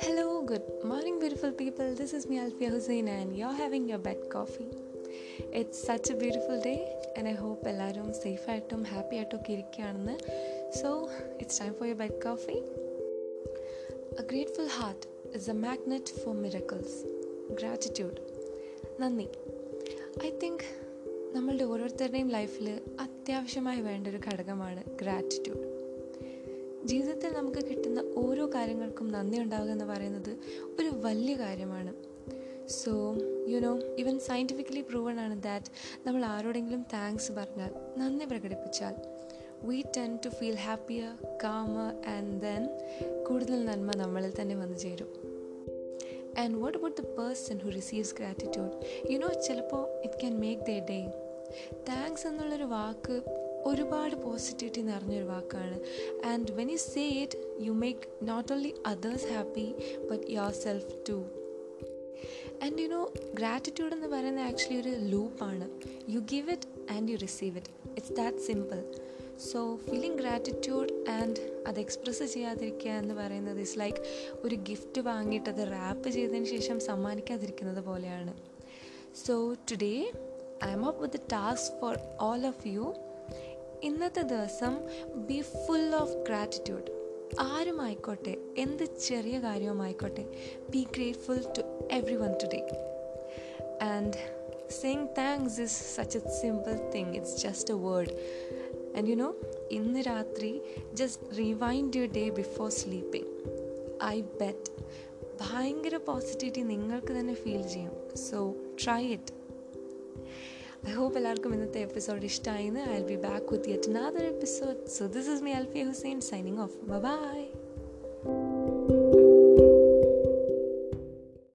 Hello, good morning, beautiful people. This is me, Alfia Hussein, and you're having your bed coffee. It's such a beautiful day, and I hope എല്ലാവരും സേഫായിട്ടും happy ആയിട്ടും ഒക്കെ ഇരിക്കുകയാണെന്ന് so it's time for your bed coffee a grateful heart is a magnet for miracles gratitude നന്ദി I think നമ്മളുടെ ഓരോരുത്തരുടെയും ലൈഫിൽ അത്യാവശ്യമായി വേണ്ട ഒരു ഘടകമാണ് ഗ്രാറ്റിറ്റ്യൂഡ് ജീവിതത്തിൽ നമുക്ക് കിട്ടുന്ന ഓരോ കാര്യങ്ങൾക്കും നന്ദി ഉണ്ടാവുക എന്ന് പറയുന്നത് ഒരു വലിയ കാര്യമാണ്. So you know even scientifically proven ആണ് ദാറ്റ് നമ്മൾ ആരോടെങ്കിലും താങ്ക്സ് പറഞ്ഞാൽ നന്ദി പ്രകടിപ്പിച്ചാൽ we tend to feel happier calmer and then കൂടുതൽ നന്മ നമ്മളിൽ തന്നെ വന്നു ചേരും. And what about the person who receives gratitude you know ചിലപ്പോൾ it can make the day thanks എന്നുള്ളൊരു വാക്ക് ഒരുപാട് പോസിറ്റിവിറ്റി നിറഞ്ഞൊരു വാക്കാണ്. And when you say it you make not only others happy but yourself too and you know gratitude എന്ന് പറയുന്നത് actually ഒരു ലൂപ്പാണ് you give it and you receive it it's that simple so feeling gratitude and അത് express ചെയ്യാതിരിക്കുക എന്ന് പറയുന്നത് is like ഒരു gift വാങ്ങിയിട്ട് അത് റാപ്പ് ചെയ്തതിന് ശേഷം സമ്മാനിക്കാതിരിക്കുന്നത് പോലെയാണ്. So today I'm up with task for all of you ഇന്നത്തെ ദിവസം ബി ഫുൾ ഓഫ് ഗ്രാറ്റിറ്റ്യൂഡ് ആരുമായിക്കോട്ടെ എന്ത് ചെറിയ കാര്യവുമായിക്കോട്ടെ be grateful to everyone today and saying thanks is such a simple thing it's just a word and you know ഇന്ന് രാത്രി just rewind your day before sleeping I bet ഭയങ്കര positivity നിങ്ങൾക്ക് തന്നെ feel ചെയ്യും. So try it I hope എല്ലാവർക്കും ഇന്നത്തെ episode ഇഷ്ടമായിന്ന് I will be back with yet another episode so this is me Alfiya Hussain signing off bye